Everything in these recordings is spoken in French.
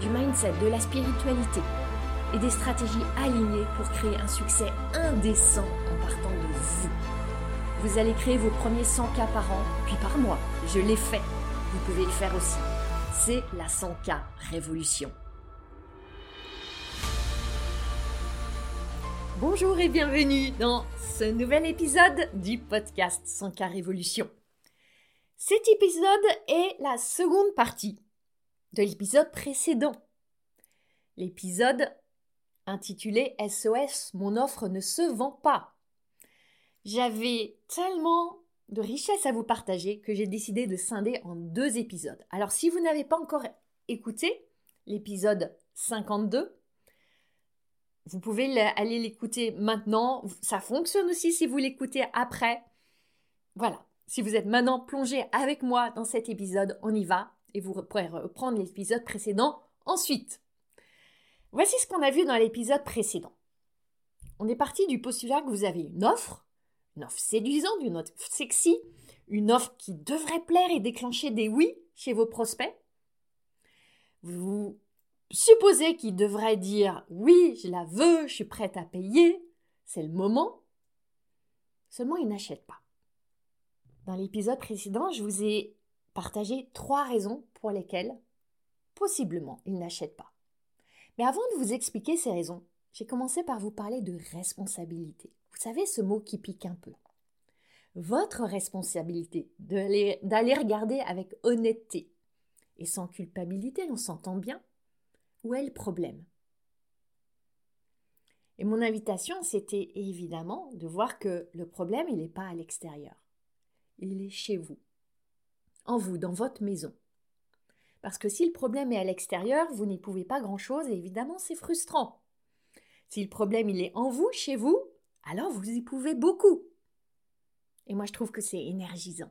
du mindset, de la spiritualité et des stratégies alignées pour créer un succès indécent en partant de vous. Vous allez créer vos premiers 100 k par an, puis par mois. Je l'ai fait. Vous pouvez le faire aussi. C'est la 100K Révolution. Bonjour et bienvenue dans ce nouvel épisode du podcast 100K Révolution. Cet épisode est la seconde partie de l'épisode précédent. L'épisode intitulé SOS, mon offre ne se vend pas. J'avais tellement de richesses à vous partager que j'ai décidé de scinder en deux épisodes. Alors si vous n'avez pas encore écouté l'épisode 52, vous pouvez aller l'écouter maintenant. Ça fonctionne aussi si vous l'écoutez après. Voilà. Si vous êtes maintenant plongé avec moi dans cet épisode, on y va et vous pourrez reprendre l'épisode précédent ensuite. Voici ce qu'on a vu dans l'épisode précédent. On est parti du postulat que vous avez une offre, une offre séduisante, une offre sexy, une offre qui devrait plaire et déclencher des oui chez vos prospects. Vous supposez qu'il devrait dire oui, je la veux, je suis prête à payer, c'est le moment. Seulement, il n'achète pas. Dans l'épisode précédent, je vous ai partagé trois raisons pour lesquelles, possiblement, il n'achète pas. Mais avant de vous expliquer ces raisons, j'ai commencé par vous parler de responsabilité. Vous savez ce mot qui pique un peu. Votre responsabilité d'aller regarder avec honnêteté et sans culpabilité, on s'entend bien, où est le problème? Et mon invitation, c'était évidemment de voir que le problème, il n'est pas à l'extérieur il est chez vous, en vous, dans votre maison. Parce que si le problème est à l'extérieur, vous n'y pouvez pas grand-chose et évidemment c'est frustrant. Si le problème il est en vous, chez vous, alors vous y pouvez beaucoup. Et moi je trouve que c'est énergisant.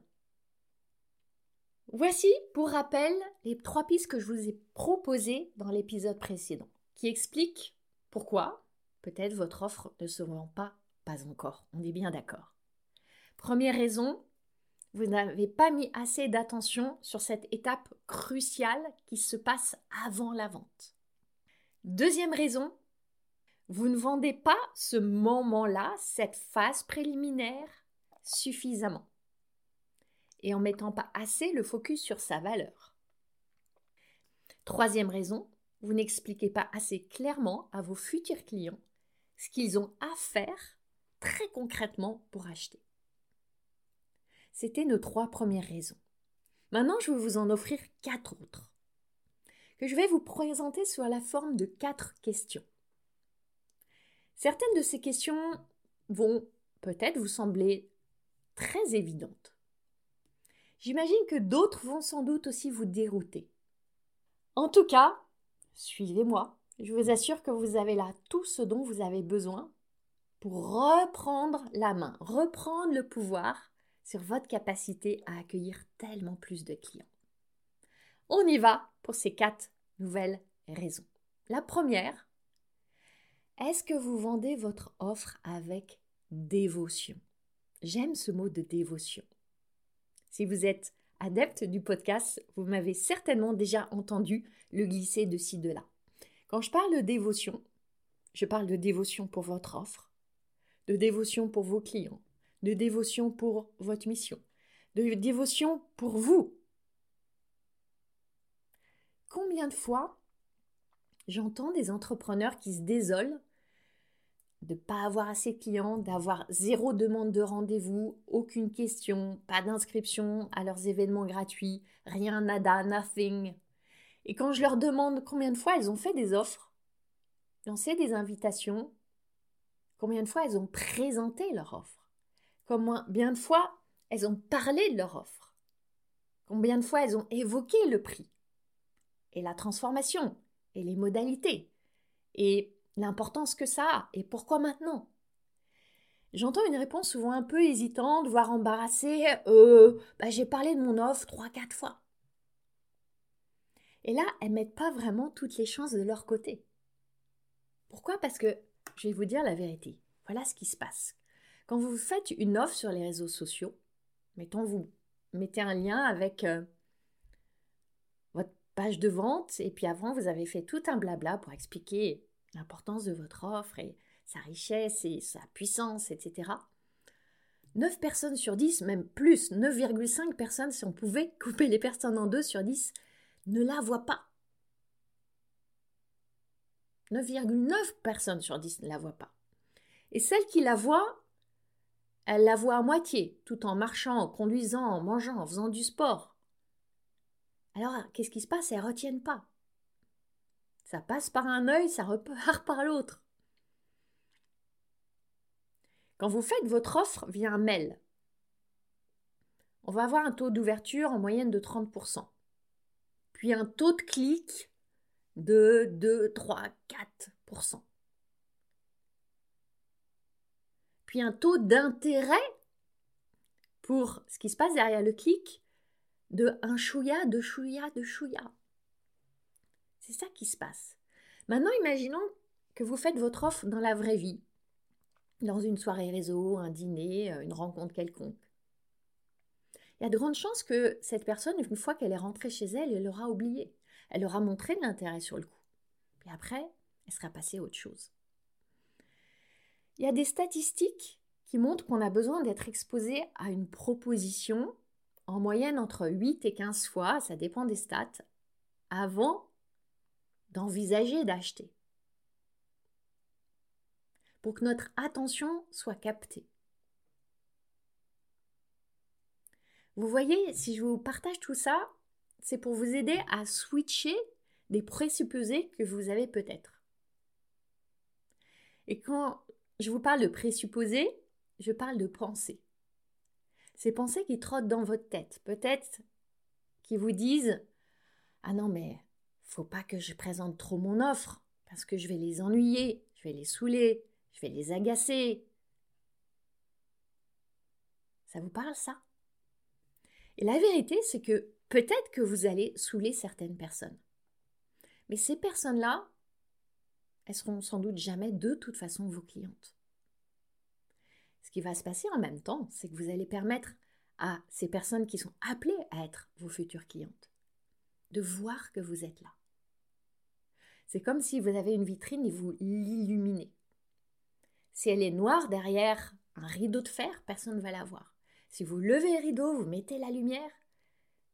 Voici, pour rappel, les trois pistes que je vous ai proposées dans l'épisode précédent, qui expliquent pourquoi peut-être votre offre ne se vend pas, pas encore. On est bien d'accord. Première raison, vous n'avez pas mis assez d'attention sur cette étape cruciale qui se passe avant la vente. Deuxième raison, vous ne vendez pas ce moment-là, cette phase préliminaire, suffisamment. Et en mettant pas assez le focus sur sa valeur. Troisième raison, vous n'expliquez pas assez clairement à vos futurs clients ce qu'ils ont à faire très concrètement pour acheter. C'était nos trois premières raisons. Maintenant, je vais vous en offrir quatre autres, que je vais vous présenter sous la forme de quatre questions. Certaines de ces questions vont peut-être vous sembler très évidentes. J'imagine que d'autres vont sans doute aussi vous dérouter. En tout cas, suivez-moi. Je vous assure que vous avez là tout ce dont vous avez besoin pour reprendre la main, reprendre le pouvoir sur votre capacité à accueillir tellement plus de clients. On y va pour ces quatre nouvelles raisons. La première, est-ce que vous vendez votre offre avec dévotion? J'aime ce mot de dévotion. Si vous êtes adepte du podcast, vous m'avez certainement déjà entendu le glisser de ci, de là. Quand je parle de dévotion, je parle de dévotion pour votre offre, de dévotion pour vos clients, de dévotion pour votre mission, de dévotion pour vous. Combien de fois j'entends des entrepreneurs qui se désolent de ne pas avoir assez de clients, d'avoir zéro demande de rendez-vous, aucune question, pas d'inscription à leurs événements gratuits, rien, nada, nothing. Et quand je leur demande combien de fois elles ont fait des offres, lancé des invitations, combien de fois elles ont présenté leur offre, Combien de fois elles ont parlé de leur offre Combien de fois elles ont évoqué le prix Et la transformation et les modalités et l'importance que ça a et pourquoi maintenant. J'entends une réponse souvent un peu hésitante, voire embarrassée. Euh, bah, j'ai parlé de mon offre trois, quatre fois. Et là, elles mettent pas vraiment toutes les chances de leur côté. Pourquoi? Parce que je vais vous dire la vérité. Voilà ce qui se passe. Quand vous faites une offre sur les réseaux sociaux, mettons vous mettez un lien avec euh, votre page de vente et puis avant vous avez fait tout un blabla pour expliquer l'importance de votre offre et sa richesse et sa puissance, etc. 9 personnes sur 10, même plus, 9,5 personnes, si on pouvait couper les personnes en deux sur 10, ne la voient pas. 9,9 personnes sur 10 ne la voient pas. Et celles qui la voient, elles la voient à moitié, tout en marchant, en conduisant, en mangeant, en faisant du sport. Alors, qu'est-ce qui se passe? Elles ne retiennent pas. Ça passe par un œil, ça repart par l'autre. Quand vous faites votre offre via un mail, on va avoir un taux d'ouverture en moyenne de 30%, puis un taux de clic de 2, 3, 4%. Un taux d'intérêt pour ce qui se passe derrière le clic de un chouïa, de chouïa, de chouïa. C'est ça qui se passe. Maintenant, imaginons que vous faites votre offre dans la vraie vie, dans une soirée réseau, un dîner, une rencontre quelconque. Il y a de grandes chances que cette personne, une fois qu'elle est rentrée chez elle, elle l'aura oublié. Elle aura montré de l'intérêt sur le coup. Puis après, elle sera passée à autre chose. Il y a des statistiques qui montrent qu'on a besoin d'être exposé à une proposition en moyenne entre 8 et 15 fois, ça dépend des stats, avant d'envisager d'acheter. Pour que notre attention soit captée. Vous voyez, si je vous partage tout ça, c'est pour vous aider à switcher des présupposés que vous avez peut-être. Et quand je vous parle de présupposés, je parle de pensées. Ces pensées qui trottent dans votre tête, peut-être qui vous disent Ah non, mais faut pas que je présente trop mon offre, parce que je vais les ennuyer, je vais les saouler, je vais les agacer. Ça vous parle ça? Et la vérité, c'est que peut-être que vous allez saouler certaines personnes. Mais ces personnes-là, elles seront sans doute jamais de toute façon vos clientes. Ce qui va se passer en même temps, c'est que vous allez permettre à ces personnes qui sont appelées à être vos futures clientes de voir que vous êtes là. C'est comme si vous avez une vitrine et vous l'illuminez. Si elle est noire derrière un rideau de fer, personne ne va la voir. Si vous levez le rideau, vous mettez la lumière,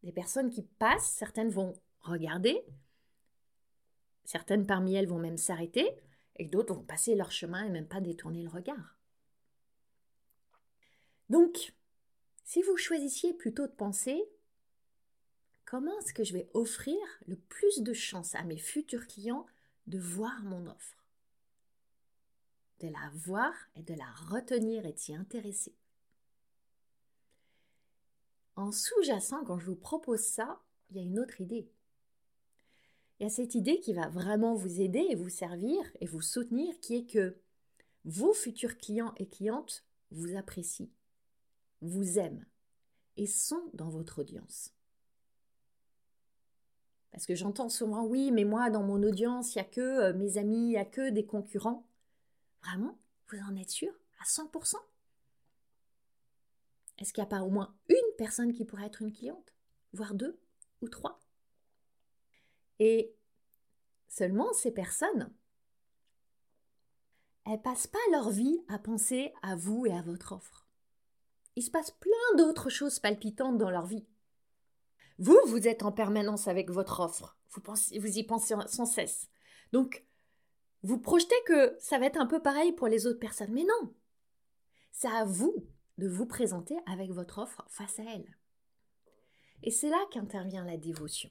des personnes qui passent, certaines vont regarder, certaines parmi elles vont même s'arrêter, et d'autres vont passer leur chemin et même pas détourner le regard. Donc, si vous choisissiez plutôt de penser comment est-ce que je vais offrir le plus de chances à mes futurs clients de voir mon offre? De la voir et de la retenir et d'y intéresser. En sous-jacent, quand je vous propose ça, il y a une autre idée. Il y a cette idée qui va vraiment vous aider et vous servir et vous soutenir, qui est que vos futurs clients et clientes vous apprécient, vous aiment et sont dans votre audience. Parce que j'entends souvent, oui, mais moi, dans mon audience, il n'y a que euh, mes amis, il n'y a que des concurrents. Vraiment? Vous en êtes sûr? À 100% Est-ce qu'il n'y a pas au moins une personne qui pourrait être une cliente? Voire deux? Ou trois? Et seulement ces personnes, elles passent pas leur vie à penser à vous et à votre offre. Il se passe plein d'autres choses palpitantes dans leur vie. Vous, vous êtes en permanence avec votre offre. Vous, pensez, vous y pensez sans cesse. Donc, vous projetez que ça va être un peu pareil pour les autres personnes. Mais non. C'est à vous de vous présenter avec votre offre face à elle. Et c'est là qu'intervient la dévotion.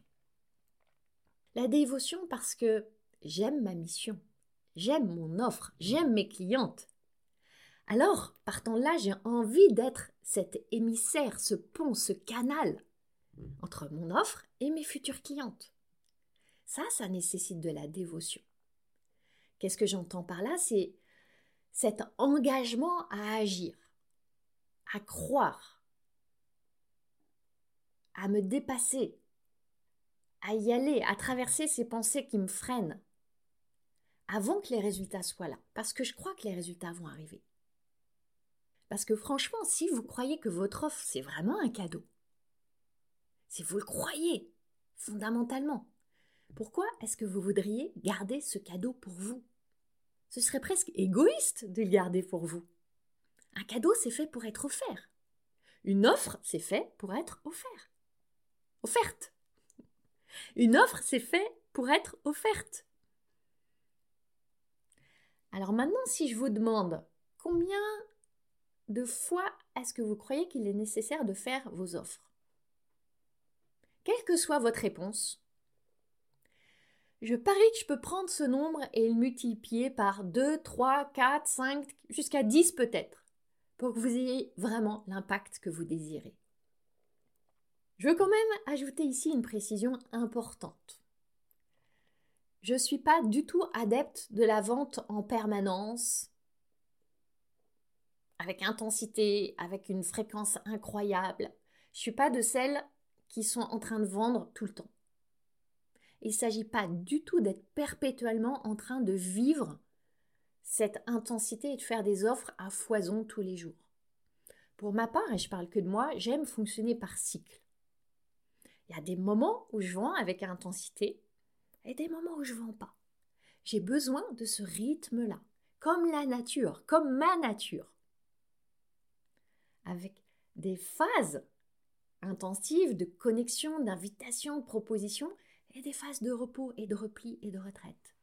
La dévotion parce que j'aime ma mission, j'aime mon offre, j'aime mes clientes. Alors, partant là, j'ai envie d'être cet émissaire, ce pont, ce canal entre mon offre et mes futures clientes. Ça, ça nécessite de la dévotion. Qu'est-ce que j'entends par là? C'est cet engagement à agir, à croire, à me dépasser, à y aller, à traverser ces pensées qui me freinent, avant que les résultats soient là, parce que je crois que les résultats vont arriver. Parce que franchement, si vous croyez que votre offre, c'est vraiment un cadeau, si vous le croyez fondamentalement, pourquoi est-ce que vous voudriez garder ce cadeau pour vous? Ce serait presque égoïste de le garder pour vous. Un cadeau, c'est fait pour être offert. Une offre, c'est fait pour être offert. Offerte. Une offre, c'est fait pour être offerte. Alors maintenant, si je vous demande combien de fois est-ce que vous croyez qu'il est nécessaire de faire vos offres? Quelle que soit votre réponse, je parie que je peux prendre ce nombre et le multiplier par 2, 3, 4, 5, jusqu'à 10 peut-être, pour que vous ayez vraiment l'impact que vous désirez. Je veux quand même ajouter ici une précision importante. Je ne suis pas du tout adepte de la vente en permanence, avec intensité, avec une fréquence incroyable. Je ne suis pas de celles qui sont en train de vendre tout le temps. Il ne s'agit pas du tout d'être perpétuellement en train de vivre cette intensité et de faire des offres à foison tous les jours. Pour ma part, et je parle que de moi, j'aime fonctionner par cycle. Il y a des moments où je vends avec intensité et des moments où je vends pas. J'ai besoin de ce rythme-là, comme la nature, comme ma nature. Avec des phases intensives de connexion, d'invitation, de proposition, et des phases de repos et de repli et de retraite.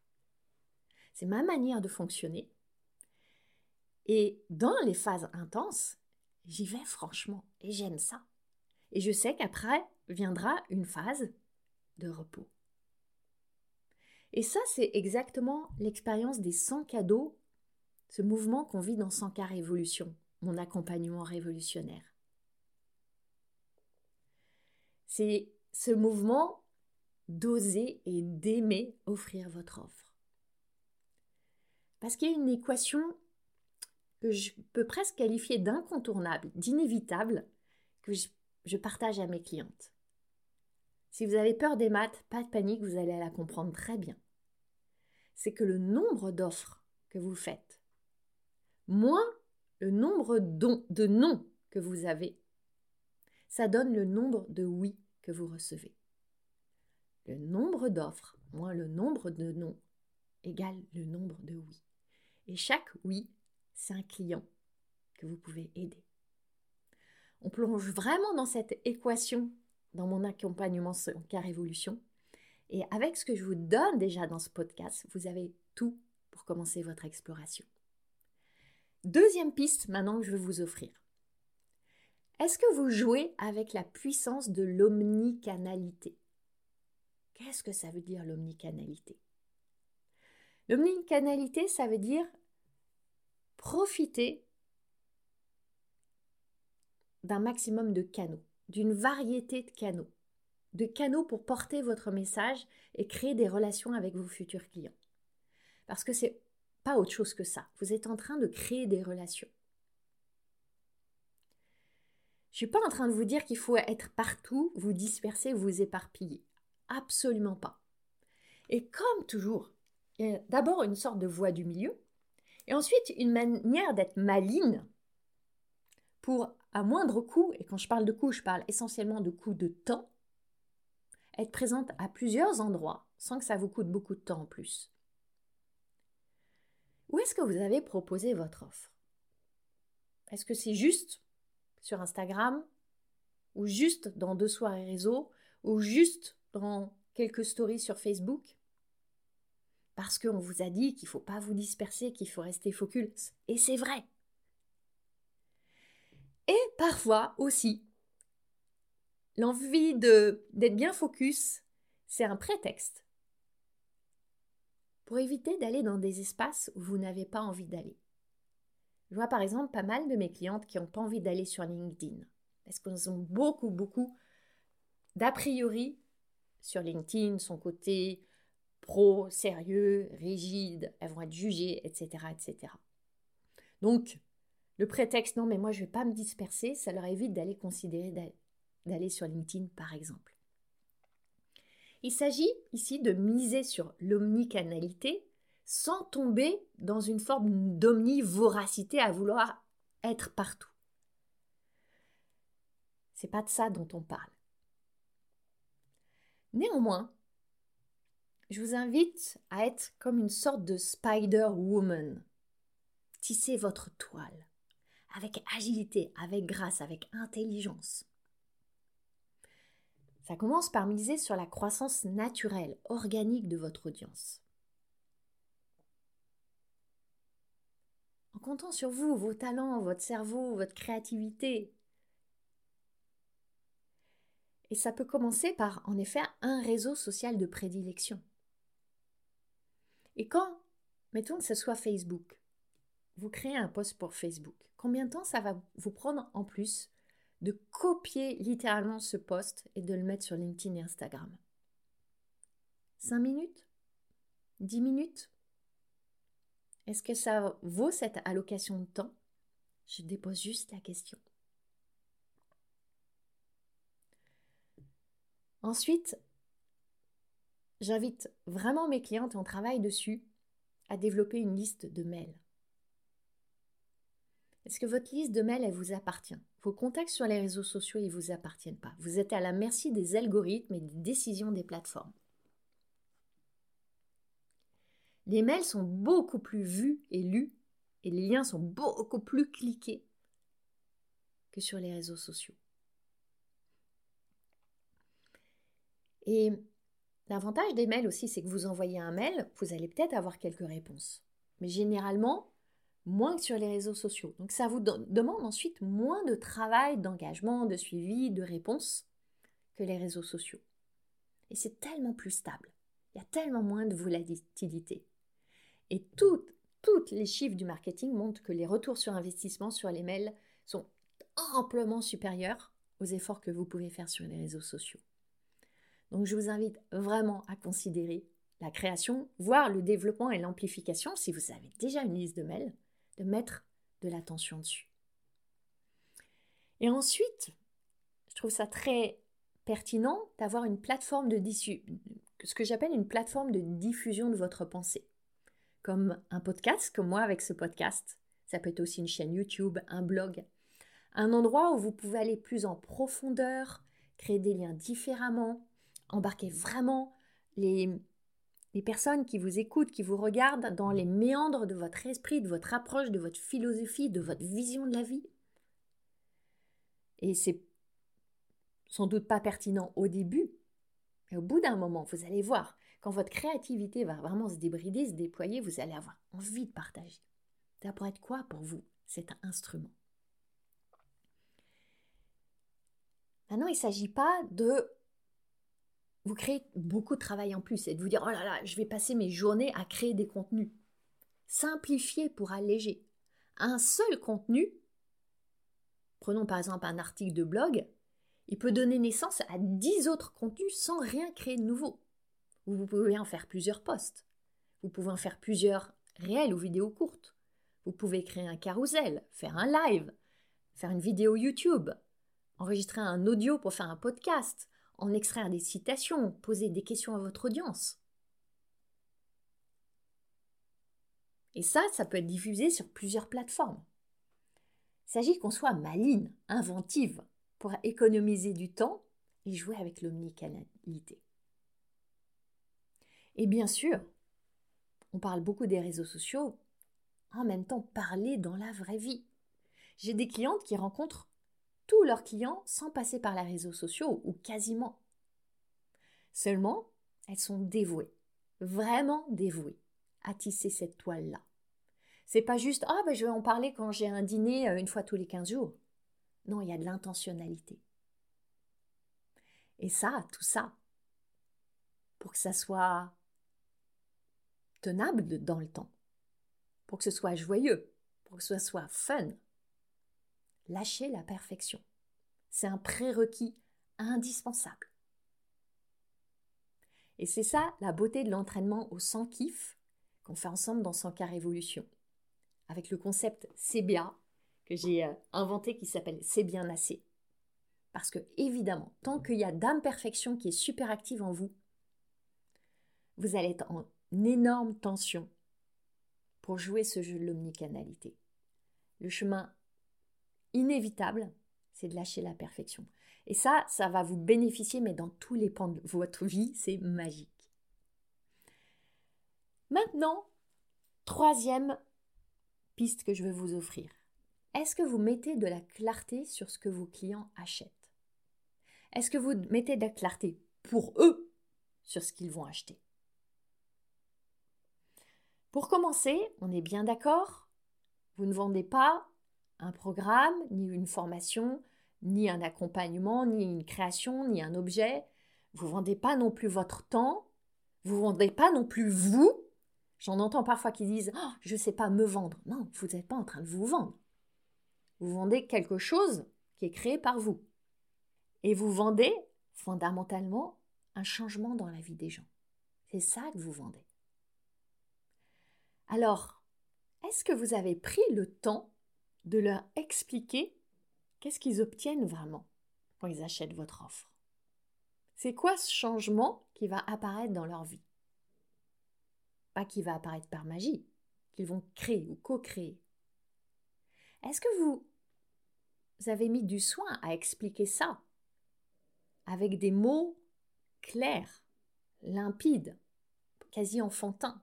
C'est ma manière de fonctionner. Et dans les phases intenses, j'y vais franchement et j'aime ça. Et je sais qu'après viendra une phase de repos. Et ça, c'est exactement l'expérience des 100 cadeaux, ce mouvement qu'on vit dans 100 cas révolution, mon accompagnement révolutionnaire. C'est ce mouvement d'oser et d'aimer offrir votre offre. Parce qu'il y a une équation que je peux presque qualifier d'incontournable, d'inévitable, que je, je, partage à mes clientes. Si vous avez peur des maths, pas de panique, vous allez la comprendre très bien. C'est que le nombre d'offres que vous faites, moins le nombre de non que vous avez, ça donne le nombre de oui que vous recevez. Le nombre d'offres moins le nombre de non égale le nombre de oui. Et chaque oui, c'est un client que vous pouvez aider. On plonge vraiment dans cette équation dans mon accompagnement car évolution. Et avec ce que je vous donne déjà dans ce podcast, vous avez tout pour commencer votre exploration. Deuxième piste maintenant que je vais vous offrir. Est-ce que vous jouez avec la puissance de l'omnicanalité? Qu'est-ce que ça veut dire l'omnicanalité? L'omnicanalité, ça veut dire profiter d'un maximum de canaux, d'une variété de canaux, de canaux pour porter votre message et créer des relations avec vos futurs clients. Parce que c'est pas autre chose que ça. Vous êtes en train de créer des relations. Je suis pas en train de vous dire qu'il faut être partout, vous disperser, vous éparpiller. Absolument pas. Et comme toujours, il y a d'abord une sorte de voie du milieu, et ensuite une manière d'être maligne pour, moindre coût, et quand je parle de coût, je parle essentiellement de coût de temps, être présente à plusieurs endroits sans que ça vous coûte beaucoup de temps en plus. Où est-ce que vous avez proposé votre offre? Est-ce que c'est juste sur Instagram ou juste dans deux soirées réseau ou juste dans quelques stories sur Facebook? Parce qu'on vous a dit qu'il ne faut pas vous disperser, qu'il faut rester focus. Et c'est vrai. Et parfois aussi, l'envie d'être bien focus, c'est un prétexte pour éviter d'aller dans des espaces où vous n'avez pas envie d'aller. Je vois par exemple pas mal de mes clientes qui n'ont pas envie d'aller sur LinkedIn parce qu'elles ont beaucoup, beaucoup d'a priori sur LinkedIn, son côté pro, sérieux, rigides, elles vont être jugées, etc., etc. Donc, le prétexte non, mais moi je ne vais pas me disperser, ça leur évite d'aller considérer d'aller sur LinkedIn par exemple. Il s'agit ici de miser sur l'omnicanalité sans tomber dans une forme d'omnivoracité à vouloir être partout. C'est pas de ça dont on parle. Néanmoins, je vous invite à être comme une sorte de Spider-Woman. Tissez votre toile avec agilité, avec grâce, avec intelligence. Ça commence par miser sur la croissance naturelle, organique de votre audience. En comptant sur vous, vos talents, votre cerveau, votre créativité. Et ça peut commencer par, en effet, un réseau social de prédilection. Et quand, mettons que ce soit Facebook, vous créez un post pour Facebook, combien de temps ça va vous prendre en plus de copier littéralement ce post et de le mettre sur LinkedIn et Instagram? 5 minutes? 10 minutes? Est-ce que ça vaut cette allocation de temps? Je dépose juste la question. Ensuite, J'invite vraiment mes clientes, et on travaille dessus, à développer une liste de mails. Est-ce que votre liste de mails, elle vous appartient Vos contacts sur les réseaux sociaux, ils ne vous appartiennent pas. Vous êtes à la merci des algorithmes et des décisions des plateformes. Les mails sont beaucoup plus vus et lus, et les liens sont beaucoup plus cliqués que sur les réseaux sociaux. Et L'avantage des mails aussi, c'est que vous envoyez un mail, vous allez peut-être avoir quelques réponses. Mais généralement, moins que sur les réseaux sociaux. Donc ça vous demande ensuite moins de travail, d'engagement, de suivi, de réponse que les réseaux sociaux. Et c'est tellement plus stable. Il y a tellement moins de volatilité. Et toutes, toutes les chiffres du marketing montrent que les retours sur investissement sur les mails sont amplement supérieurs aux efforts que vous pouvez faire sur les réseaux sociaux. Donc je vous invite vraiment à considérer la création, voire le développement et l'amplification, si vous avez déjà une liste de mails, de mettre de l'attention dessus. Et ensuite, je trouve ça très pertinent d'avoir une plateforme de ce que j'appelle une plateforme de diffusion de votre pensée. Comme un podcast, comme moi avec ce podcast. Ça peut être aussi une chaîne YouTube, un blog. Un endroit où vous pouvez aller plus en profondeur, créer des liens différemment, embarquez vraiment les, les personnes qui vous écoutent, qui vous regardent dans les méandres de votre esprit, de votre approche, de votre philosophie, de votre vision de la vie. Et c'est sans doute pas pertinent au début, mais au bout d'un moment, vous allez voir, quand votre créativité va vraiment se débrider, se déployer, vous allez avoir envie de partager. Ça pourrait être quoi pour vous cet instrument? Maintenant, il ne s'agit pas de vous créez beaucoup de travail en plus et de vous dire oh là là, je vais passer mes journées à créer des contenus. Simplifier pour alléger. Un seul contenu, prenons par exemple un article de blog, il peut donner naissance à 10 autres contenus sans rien créer de nouveau. Vous pouvez en faire plusieurs posts. Vous pouvez en faire plusieurs réels ou vidéos courtes. Vous pouvez créer un carrousel, faire un live, faire une vidéo YouTube, enregistrer un audio pour faire un podcast, en extraire des citations, poser des questions à votre audience. Et ça, ça peut être diffusé sur plusieurs plateformes. Il s'agit qu'on soit maligne, inventive, pour économiser du temps et jouer avec l'omnicanalité. Et bien sûr, on parle beaucoup des réseaux sociaux, en même temps parler dans la vraie vie. J'ai des clientes qui rencontrent tous leurs clients sans passer par les réseaux sociaux ou quasiment. Seulement, elles sont dévouées, vraiment dévouées à tisser cette toile-là. C'est pas juste ah ben je vais en parler quand j'ai un dîner euh, une fois tous les 15 jours. Non, il y a de l'intentionnalité. Et ça, tout ça, pour que ça soit tenable dans le temps, pour que ce soit joyeux, pour que ce soit fun, lâcher la perfection. C'est un prérequis indispensable. Et c'est ça la beauté de l'entraînement au sans kiff qu'on fait ensemble dans 100 cas révolution. Avec le concept c'est bien que j'ai euh, inventé qui s'appelle c'est bien assez. Parce que évidemment, tant qu'il y a d'imperfection qui est super active en vous, vous allez être en énorme tension pour jouer ce jeu de l'omnicanalité. Le chemin inévitable, c'est de lâcher la perfection. Et ça, ça va vous bénéficier, mais dans tous les pans de votre vie, c'est magique. Maintenant, troisième piste que je veux vous offrir. Est-ce que vous mettez de la clarté sur ce que vos clients achètent? Est-ce que vous mettez de la clarté pour eux sur ce qu'ils vont acheter? Pour commencer, on est bien d'accord, vous ne vendez pas un programme, ni une formation, ni un accompagnement, ni une création, ni un objet. Vous vendez pas non plus votre temps. Vous vendez pas non plus vous. J'en entends parfois qui disent oh, Je ne sais pas me vendre. Non, vous n'êtes pas en train de vous vendre. Vous vendez quelque chose qui est créé par vous. Et vous vendez fondamentalement un changement dans la vie des gens. C'est ça que vous vendez. Alors, est-ce que vous avez pris le temps de leur expliquer qu'est-ce qu'ils obtiennent vraiment quand ils achètent votre offre. C'est quoi ce changement qui va apparaître dans leur vie? Pas qui va apparaître par magie, qu'ils vont créer ou co-créer. Est-ce que vous, avez mis du soin à expliquer ça avec des mots clairs, limpides, quasi enfantins?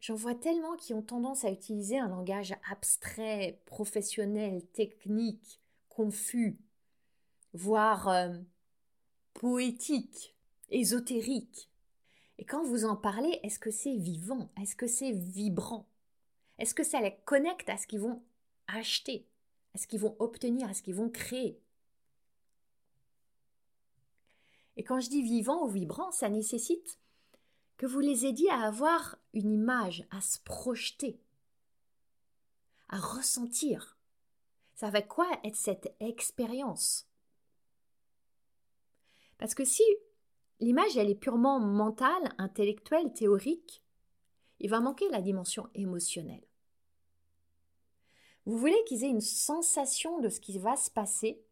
J'en vois tellement qui ont tendance à utiliser un langage abstrait, professionnel, technique, confus, voire euh, poétique, ésotérique. Et quand vous en parlez, est-ce que c'est vivant? Est-ce que c'est vibrant? Est-ce que ça les connecte à ce qu'ils vont acheter À ce qu'ils vont obtenir À ce qu'ils vont créer? Et quand je dis vivant ou vibrant, ça nécessite que vous les aidiez à avoir une image, à se projeter, à ressentir. Ça va quoi être cette expérience? Parce que si l'image elle est purement mentale, intellectuelle, théorique, il va manquer la dimension émotionnelle. Vous voulez qu'ils aient une sensation de ce qui va se passer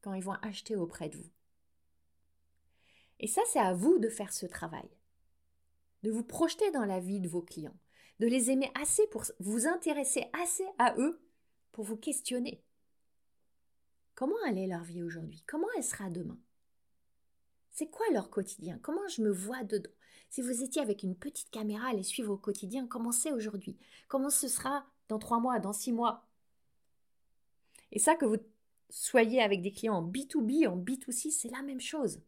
quand ils vont acheter auprès de vous. Et ça, c'est à vous de faire ce travail de vous projeter dans la vie de vos clients, de les aimer assez pour vous intéresser assez à eux pour vous questionner. Comment est leur vie aujourd'hui? Comment elle sera demain? C'est quoi leur quotidien? Comment je me vois dedans? Si vous étiez avec une petite caméra à les suivre au quotidien, comment c'est aujourd'hui? Comment ce sera dans trois mois, dans six mois? Et ça, que vous soyez avec des clients en B2B, en B2C, c'est la même chose.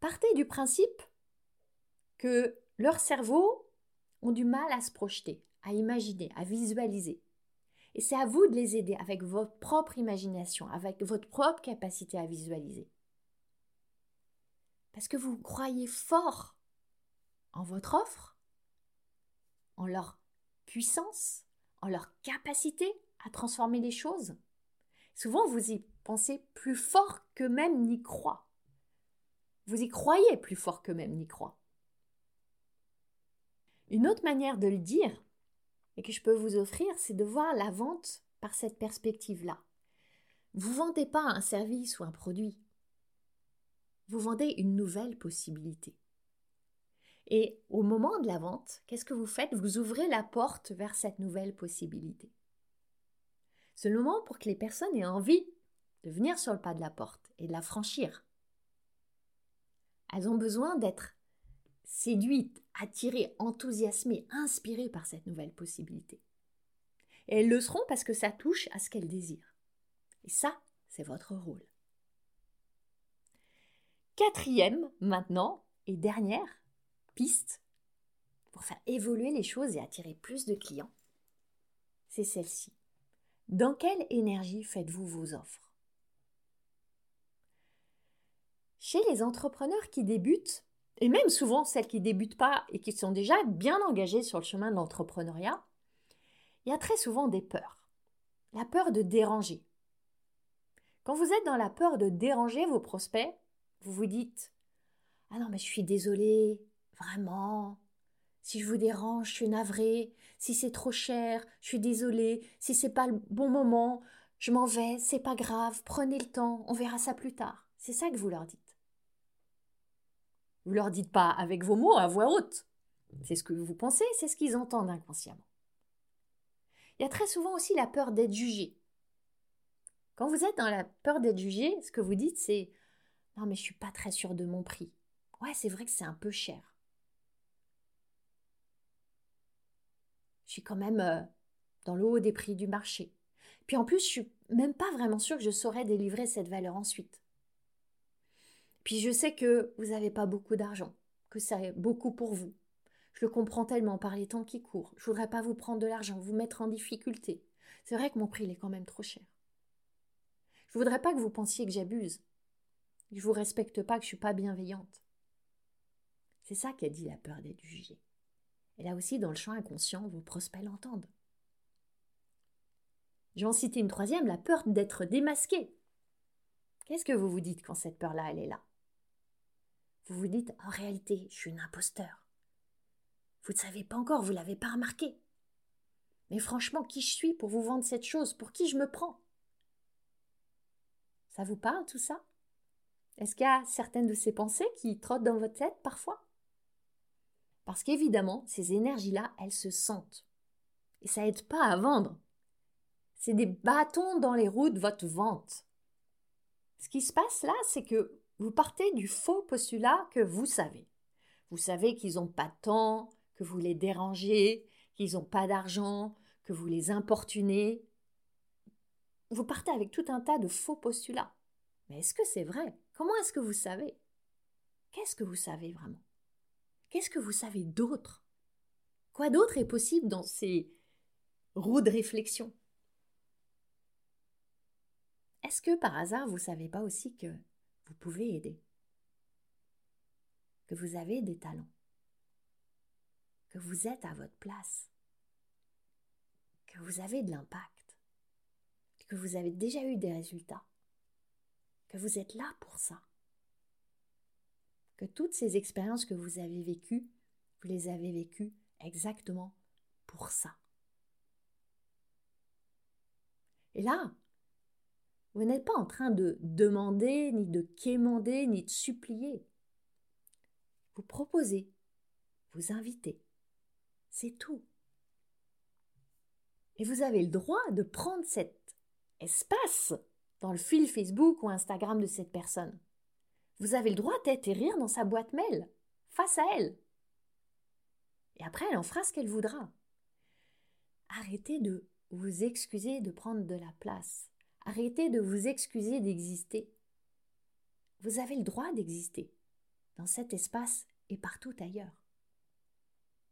Partez du principe que leurs cerveaux ont du mal à se projeter, à imaginer, à visualiser. Et c'est à vous de les aider avec votre propre imagination, avec votre propre capacité à visualiser. Parce que vous croyez fort en votre offre, en leur puissance, en leur capacité à transformer les choses. Souvent, vous y pensez plus fort que même n'y croit. Vous y croyez plus fort que même n'y croit. Une autre manière de le dire, et que je peux vous offrir, c'est de voir la vente par cette perspective-là. Vous vendez pas un service ou un produit. Vous vendez une nouvelle possibilité. Et au moment de la vente, qu'est-ce que vous faites? Vous ouvrez la porte vers cette nouvelle possibilité. C'est le moment pour que les personnes aient envie de venir sur le pas de la porte et de la franchir. Elles ont besoin d'être séduites, attirées, enthousiasmées, inspirées par cette nouvelle possibilité. Elles le seront parce que ça touche à ce qu'elles désirent. Et ça, c'est votre rôle. Quatrième, maintenant, et dernière piste pour faire évoluer les choses et attirer plus de clients, c'est celle-ci. Dans quelle énergie faites-vous vos offres? Chez les entrepreneurs qui débutent, et même souvent celles qui débutent pas et qui sont déjà bien engagées sur le chemin de l'entrepreneuriat, il y a très souvent des peurs. La peur de déranger. Quand vous êtes dans la peur de déranger vos prospects, vous vous dites Ah non, mais je suis désolée, vraiment. Si je vous dérange, je suis navrée. Si c'est trop cher, je suis désolée. Si c'est pas le bon moment, je m'en vais, c'est pas grave, prenez le temps, on verra ça plus tard. C'est ça que vous leur dites. Vous leur dites pas avec vos mots à voix haute. C'est ce que vous pensez, c'est ce qu'ils entendent inconsciemment. Il y a très souvent aussi la peur d'être jugé. Quand vous êtes dans la peur d'être jugé, ce que vous dites c'est Non mais je suis pas très sûr de mon prix. Ouais, c'est vrai que c'est un peu cher. Je suis quand même euh, dans le haut des prix du marché. Puis en plus, je suis même pas vraiment sûre que je saurais délivrer cette valeur ensuite. Puis je sais que vous n'avez pas beaucoup d'argent, que c'est beaucoup pour vous. Je le comprends tellement par les temps qui courent. Je voudrais pas vous prendre de l'argent, vous mettre en difficulté. C'est vrai que mon prix est quand même trop cher. Je voudrais pas que vous pensiez que j'abuse. Je vous respecte pas, que je suis pas bienveillante. C'est ça qu'a dit la peur d'être jugée. Et là aussi, dans le champ inconscient, vos prospects l'entendent. Je vais en citer une troisième, la peur d'être démasqué. Qu'est-ce que vous vous dites quand cette peur-là, elle est là? Vous vous dites, en réalité, je suis un imposteur. Vous ne savez pas encore, vous l'avez pas remarqué. Mais franchement, qui je suis pour vous vendre cette chose? Pour qui je me prends? Ça vous parle tout ça? Est-ce qu'il y a certaines de ces pensées qui trottent dans votre tête parfois? Parce qu'évidemment, ces énergies-là, elles se sentent. Et ça aide pas à vendre c'est des bâtons dans les roues de votre vente. Ce qui se passe là, c'est que vous partez du faux postulat que vous savez. Vous savez qu'ils n'ont pas de temps, que vous les dérangez, qu'ils n'ont pas d'argent, que vous les importunez. Vous partez avec tout un tas de faux postulats. Mais est-ce que c'est vrai? Comment est-ce que vous savez? Qu'est-ce que vous savez vraiment? Qu'est-ce que vous savez d'autre? Quoi d'autre est possible dans ces roues de réflexion? Est-ce que par hasard vous savez pas aussi que vous pouvez aider. Que vous avez des talents. Que vous êtes à votre place. Que vous avez de l'impact. Que vous avez déjà eu des résultats. Que vous êtes là pour ça. Que toutes ces expériences que vous avez vécues, vous les avez vécues exactement pour ça. Et là, vous n'êtes pas en train de demander, ni de quémander, ni de supplier. Vous proposez, vous invitez. C'est tout. Et vous avez le droit de prendre cet espace dans le fil Facebook ou Instagram de cette personne. Vous avez le droit d'atterrir dans sa boîte mail, face à elle. Et après, elle en fera ce qu'elle voudra. Arrêtez de vous excuser de prendre de la place. Arrêtez de vous excuser d'exister. Vous avez le droit d'exister, dans cet espace et partout ailleurs.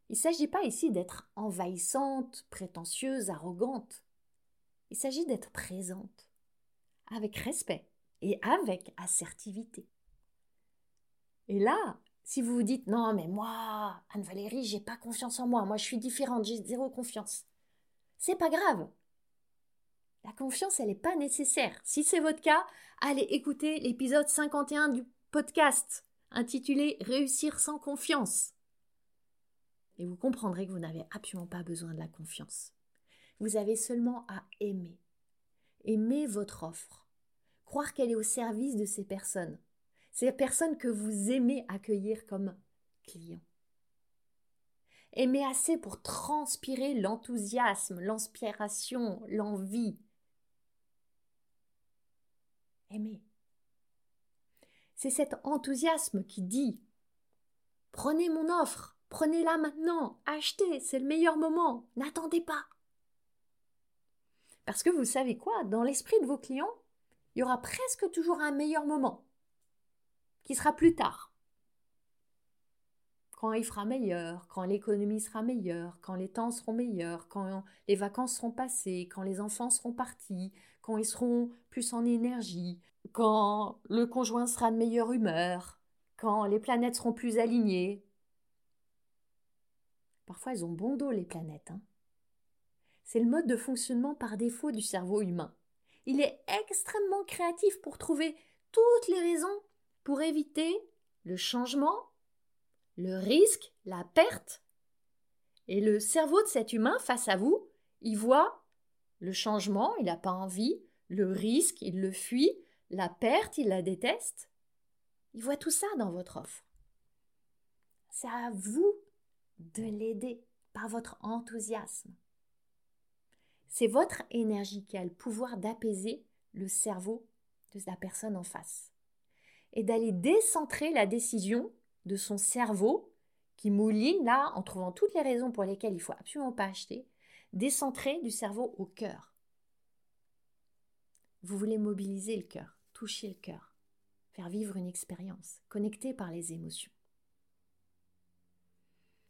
Il ne s'agit pas ici d'être envahissante, prétentieuse, arrogante. Il s'agit d'être présente, avec respect et avec assertivité. Et là, si vous vous dites non, mais moi, Anne-Valérie, j'ai pas confiance en moi, moi je suis différente, j'ai zéro confiance. C'est pas grave. La confiance, elle n'est pas nécessaire. Si c'est votre cas, allez écouter l'épisode 51 du podcast intitulé Réussir sans confiance. Et vous comprendrez que vous n'avez absolument pas besoin de la confiance. Vous avez seulement à aimer. Aimer votre offre. Croire qu'elle est au service de ces personnes. Ces personnes que vous aimez accueillir comme clients. Aimer assez pour transpirer l'enthousiasme, l'inspiration, l'envie, aimer. C'est cet enthousiasme qui dit Prenez mon offre, prenez-la maintenant, achetez, c'est le meilleur moment, n'attendez pas. Parce que vous savez quoi, dans l'esprit de vos clients, il y aura presque toujours un meilleur moment, qui sera plus tard. Quand il fera meilleur, quand l'économie sera meilleure, quand les temps seront meilleurs, quand les vacances seront passées, quand les enfants seront partis, quand ils seront plus en énergie, quand le conjoint sera de meilleure humeur, quand les planètes seront plus alignées. Parfois, elles ont bon dos, les planètes. Hein. C'est le mode de fonctionnement par défaut du cerveau humain. Il est extrêmement créatif pour trouver toutes les raisons pour éviter le changement, le risque, la perte. Et le cerveau de cet humain face à vous, il voit le changement, il n'a pas envie, le risque, il le fuit, la perte, il la déteste. Il voit tout ça dans votre offre. C'est à vous de l'aider par votre enthousiasme. C'est votre énergie qui a le pouvoir d'apaiser le cerveau de la personne en face et d'aller décentrer la décision de son cerveau qui mouline là en trouvant toutes les raisons pour lesquelles il faut absolument pas acheter, décentrer du cerveau au cœur. Vous voulez mobiliser le cœur, toucher le cœur, faire vivre une expérience, connecter par les émotions.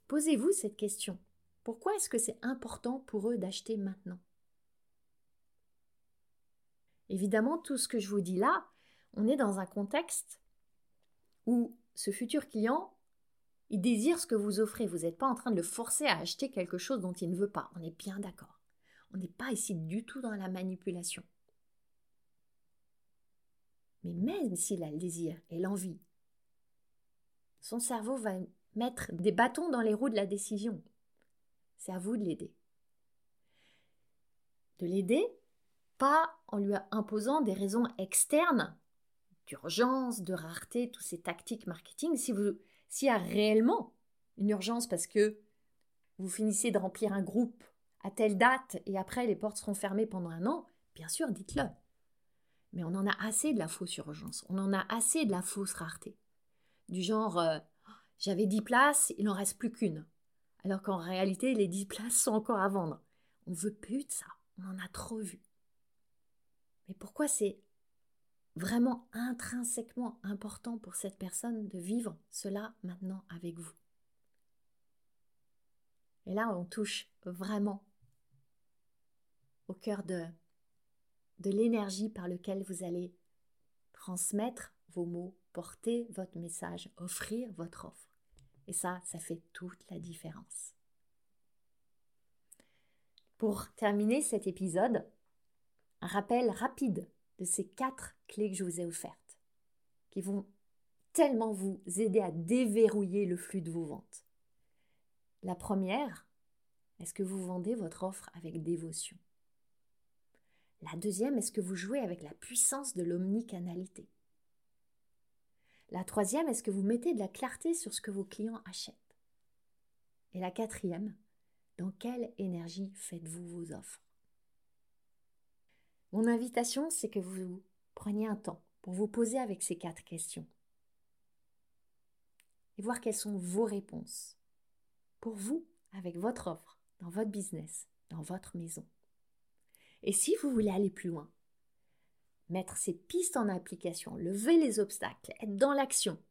Posez-vous cette question. Pourquoi est-ce que c'est important pour eux d'acheter maintenant? Évidemment, tout ce que je vous dis là, on est dans un contexte où ce futur client, il désire ce que vous offrez. Vous n'êtes pas en train de le forcer à acheter quelque chose dont il ne veut pas. On est bien d'accord. On n'est pas ici du tout dans la manipulation. Mais même s'il a le désir et l'envie, son cerveau va mettre des bâtons dans les roues de la décision. C'est à vous de l'aider. De l'aider, pas en lui imposant des raisons externes d'urgence, de rareté, toutes ces tactiques marketing. Si vous, s'il y a réellement une urgence parce que vous finissez de remplir un groupe à telle date et après les portes seront fermées pendant un an, bien sûr, dites-le. Mais on en a assez de la fausse urgence, on en a assez de la fausse rareté. Du genre, euh, j'avais 10 places, il n'en reste plus qu'une. Alors qu'en réalité, les 10 places sont encore à vendre. On veut plus de ça, on en a trop vu. Mais pourquoi c'est vraiment intrinsèquement important pour cette personne de vivre cela maintenant avec vous Et là, on touche vraiment au cœur de, de l'énergie par laquelle vous allez transmettre vos mots, porter votre message, offrir votre offre. Et ça, ça fait toute la différence. Pour terminer cet épisode, un rappel rapide de ces quatre clés que je vous ai offertes, qui vont tellement vous aider à déverrouiller le flux de vos ventes. La première, est-ce que vous vendez votre offre avec dévotion? La deuxième, est-ce que vous jouez avec la puissance de l'omnicanalité? La troisième, est-ce que vous mettez de la clarté sur ce que vos clients achètent? Et la quatrième, dans quelle énergie faites-vous vos offres? Mon invitation, c'est que vous preniez un temps pour vous poser avec ces quatre questions et voir quelles sont vos réponses pour vous avec votre offre, dans votre business, dans votre maison. Et si vous voulez aller plus loin, mettre ces pistes en application, lever les obstacles, être dans l'action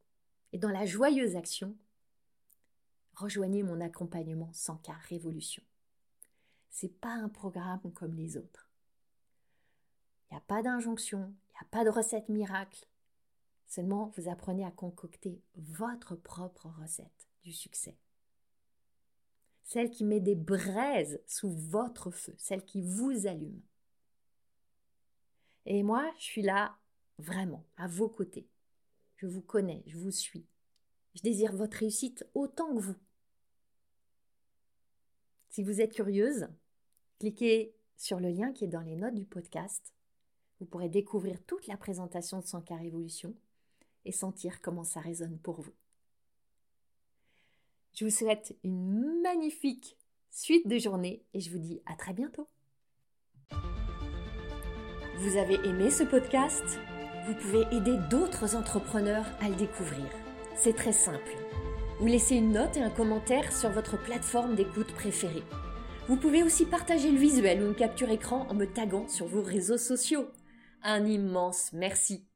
et dans la joyeuse action, rejoignez mon accompagnement sans révolution. C'est pas un programme comme les autres. Il n'y a pas d'injonction, il n'y a pas de recette miracle. Seulement, vous apprenez à concocter votre propre recette du succès. Celle qui met des braises sous votre feu, celle qui vous allume. Et moi, je suis là vraiment à vos côtés. Je vous connais, je vous suis. Je désire votre réussite autant que vous. Si vous êtes curieuse, cliquez sur le lien qui est dans les notes du podcast vous pourrez découvrir toute la présentation de 100 Révolution et sentir comment ça résonne pour vous. Je vous souhaite une magnifique suite de journée et je vous dis à très bientôt. Vous avez aimé ce podcast? Vous pouvez aider d'autres entrepreneurs à le découvrir. C'est très simple. Vous laissez une note et un commentaire sur votre plateforme d'écoute préférée. Vous pouvez aussi partager le visuel ou une capture écran en me taguant sur vos réseaux sociaux un immense merci.